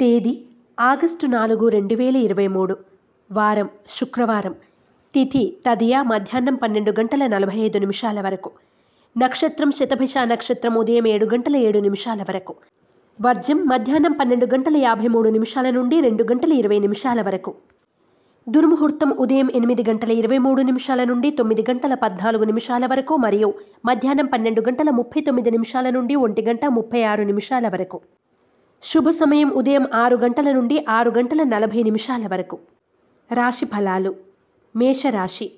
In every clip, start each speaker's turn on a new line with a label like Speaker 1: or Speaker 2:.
Speaker 1: తేదీ ఆగస్టు నాలుగు రెండు వేల ఇరవై మూడు వారం శుక్రవారం. తిథి తదియ మధ్యాహ్నం పన్నెండు గంటల నలభై ఐదు నిమిషాల వరకు. నక్షత్రం శతభిష నక్షత్రం ఉదయం ఏడు గంటల ఏడు నిమిషాల వరకు. వర్జం మధ్యాహ్నం పన్నెండు గంటల యాభై మూడు నిమిషాల నుండి రెండు గంటల ఇరవై నిమిషాల వరకు. దుర్ముహూర్తం ఉదయం ఎనిమిది గంటల ఇరవై మూడు నిమిషాల నుండి తొమ్మిది గంటల పద్నాలుగు నిమిషాల వరకు మరియు మధ్యాహ్నం పన్నెండు గంటల ముప్పై తొమ్మిది నిమిషాల నుండి ఒంటి గంట ముప్పై ఆరు నిమిషాల వరకు. శుభ సమయం ఉదయం ఆరు గంటల నుండి ఆరు గంటల నలభై నిమిషాల వరకు. రాశి ఫలాలు. మేషరాశి.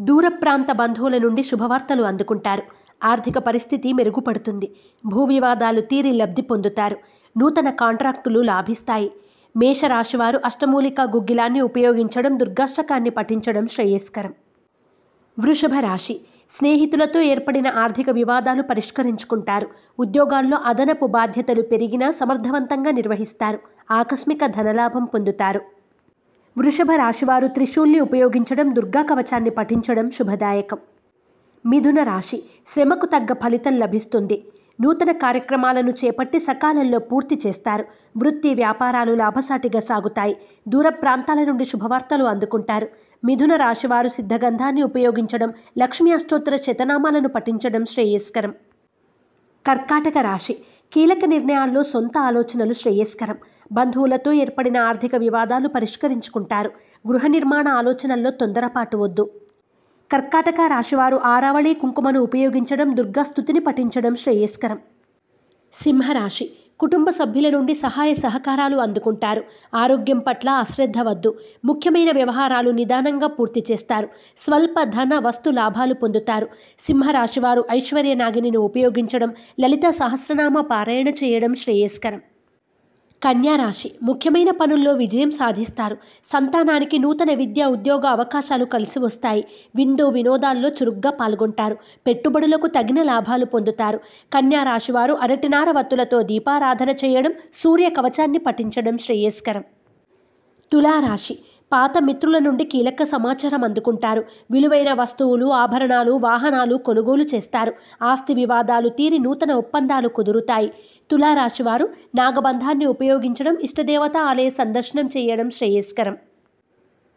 Speaker 1: దూర ప్రాంత బంధువుల నుండి శుభవార్తలు అందుకుంటారు. ఆర్థిక పరిస్థితి మెరుగుపడుతుంది. భూ వివాదాలు తీరి లబ్ధి పొందుతారు. నూతన కాంట్రాక్టులు లాభిస్తాయి. మేషరాశివారు అష్టమూలిక గుగ్గిలాన్ని ఉపయోగించడం దుర్గాష్టకాన్ని పఠించడం శ్రేయస్కరం. వృషభ రాశి స్నేహితులతో ఏర్పడిన ఆర్థిక వివాదాలు పరిష్కరించుకుంటారు. ఉద్యోగాల్లో అదనపు బాధ్యతలు పెరిగినా సమర్థవంతంగా నిర్వహిస్తారు. ఆకస్మిక ధనలాభం పొందుతారు. వృషభ రాశివారు త్రిశూల్ని ఉపయోగించడం దుర్గా కవచాన్ని పఠించడం శుభదాయకం. మిథున రాశి శ్రమకు తగ్గ ఫలితం లభిస్తుంది. నూతన కార్యక్రమాలను చేపట్టి సకాలంలో పూర్తి చేస్తారు. వృత్తి వ్యాపారాలు లాభసాటిగా సాగుతాయి. దూర ప్రాంతాల నుండి శుభవార్తలు అందుకుంటారు. మిథున రాశివారు సిద్ధగంధాన్ని ఉపయోగించడం లక్ష్మీ అష్టోత్తర శతనామాలను పఠించడం శ్రేయస్కరం. కర్కాటక రాశి. కీలక నిర్ణయాల్లో సొంత ఆలోచనలు శ్రేయస్కరం. బంధువులతో ఏర్పడిన ఆర్థిక వివాదాలు పరిష్కరించుకుంటారు. గృహ నిర్మాణ ఆలోచనల్లో తొందరపాటు వద్దు. కర్కాటక రాశివారు ఆరావళి కుంకుమను ఉపయోగించడం దుర్గాస్థుతిని పఠించడం శ్రేయస్కరం. సింహరాశి. కుటుంబ సభ్యుల నుండి సహాయ సహకారాలు అందుకుంటారు. ఆరోగ్యం పట్ల అశ్రద్ధ వద్దు. ముఖ్యమైన వ్యవహారాలు నిదానంగా పూర్తి చేస్తారు. స్వల్ప ధన వస్తు లాభాలు పొందుతారు. సింహరాశివారు ఐశ్వర్య నాగిని ఉపయోగించడం లలిత సహస్రనామ పారాయణ చేయడం శ్రేయస్కరం. కన్యారాశి. ముఖ్యమైన పనుల్లో విజయం సాధిస్తారు. సంతానానికి నూతన విద్య ఉద్యోగ అవకాశాలు కలిసి వస్తాయి. విందు వినోదాల్లో చురుగ్గా పాల్గొంటారు. పెట్టుబడులకు తగిన లాభాలు పొందుతారు. కన్యారాశి వారు అరటినార వత్తులతో దీపారాధన చేయడం సూర్య కవచాన్ని పఠించడం శ్రేయస్కరం. తులారాశి. పాత మిత్రుల నుండి కీలక సమాచారం అందుకుంటారు. విలువైన వస్తువులు ఆభరణాలు వాహనాలు కొనుగోలు చేస్తారు. ఆస్తి వివాదాలు తీరి నూతన ఒప్పందాలు కుదురుతాయి. తులారాశివారు నాగబంధాన్ని ఉపయోగించడం ఇష్టదేవత ఆలయ సందర్శనం చేయడం శ్రేయస్కరం.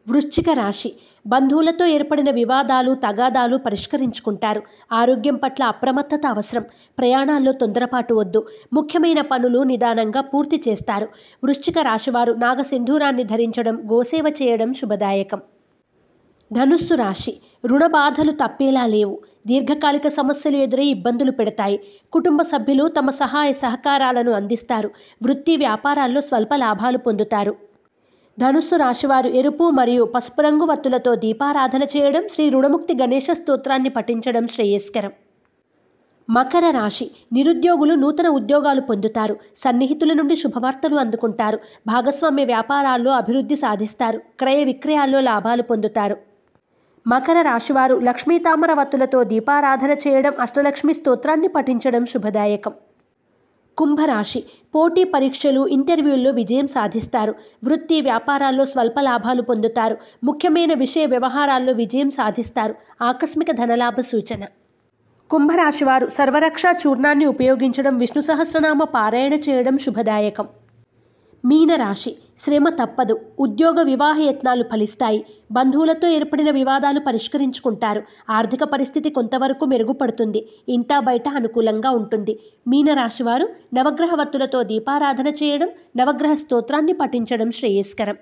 Speaker 1: వృశ్చిక రాశి బంధువులతో ఏర్పడిన వివాదాలు తగాదాలు పరిష్కరించుకుంటారు. ఆరోగ్యం పట్ల అప్రమత్తత అవసరం. ప్రయాణాల్లో తొందరపాటు వద్దు. ముఖ్యమైన పనులు నిదానంగా పూర్తి చేస్తారు. వృశ్చిక రాశివారు నాగసింధూరాన్ని ధరించడం గోసేవ చేయడం శుభదాయకం. ధనుస్సు రాశి రుణ బాధలు తప్పేలా లేవు. దీర్ఘకాలిక సమస్యలు ఎదురై ఇబ్బందులు పెడతాయి. కుటుంబ సభ్యులు తమ సహాయ సహకారాలను అందిస్తారు. వృత్తి వ్యాపారాల్లో స్వల్ప లాభాలు పొందుతారు. ధనుస్సు రాశివారు ఎరుపు మరియు పసుపు రంగు వత్తులతో దీపారాధన చేయడం శ్రీ రుణముక్తి గణేష స్తోత్రాన్ని పఠించడం శ్రేయస్కరం. మకర రాశి నిరుద్యోగులు నూతన ఉద్యోగాలు పొందుతారు. సన్నిహితుల నుండి శుభవార్తలు అందుకుంటారు. భాగస్వామ్య వ్యాపారాల్లో అభివృద్ధి సాధిస్తారు. క్రయ విక్రయాల్లో లాభాలు పొందుతారు. మకర రాశివారు లక్ష్మీ దీపారాధన చేయడం అష్టలక్ష్మి స్తోత్రాన్ని పఠించడం శుభదాయకం. కుంభరాశి. పోటీ పరీక్షలు ఇంటర్వ్యూల్లో విజయం సాధిస్తారు. వృత్తి వ్యాపారాల్లో స్వల్ప లాభాలు పొందుతారు. ముఖ్యమైన విషయ వ్యవహారాల్లో విజయం సాధిస్తారు. ఆకస్మిక ధనలాభ సూచన. కుంభరాశివారు సర్వరక్ష చూర్ణాన్ని ఉపయోగించడం విష్ణు సహస్రనామ పారాయణ చేయడం శుభదాయకం. మీనరాశి. శ్రమ తప్పదు. ఉద్యోగ వివాహ యత్నాలు ఫలిస్తాయి. బంధువులతో ఏర్పడిన వివాదాలు పరిష్కరించుకుంటారు. ఆర్థిక పరిస్థితి కొంతవరకు మెరుగుపడుతుంది. ఇంటా బయట అనుకూలంగా ఉంటుంది. మీనరాశివారు నవగ్రహ వత్తులతో దీపారాధన చేయడం నవగ్రహ స్తోత్రాన్ని పఠించడం శ్రేయస్కరం.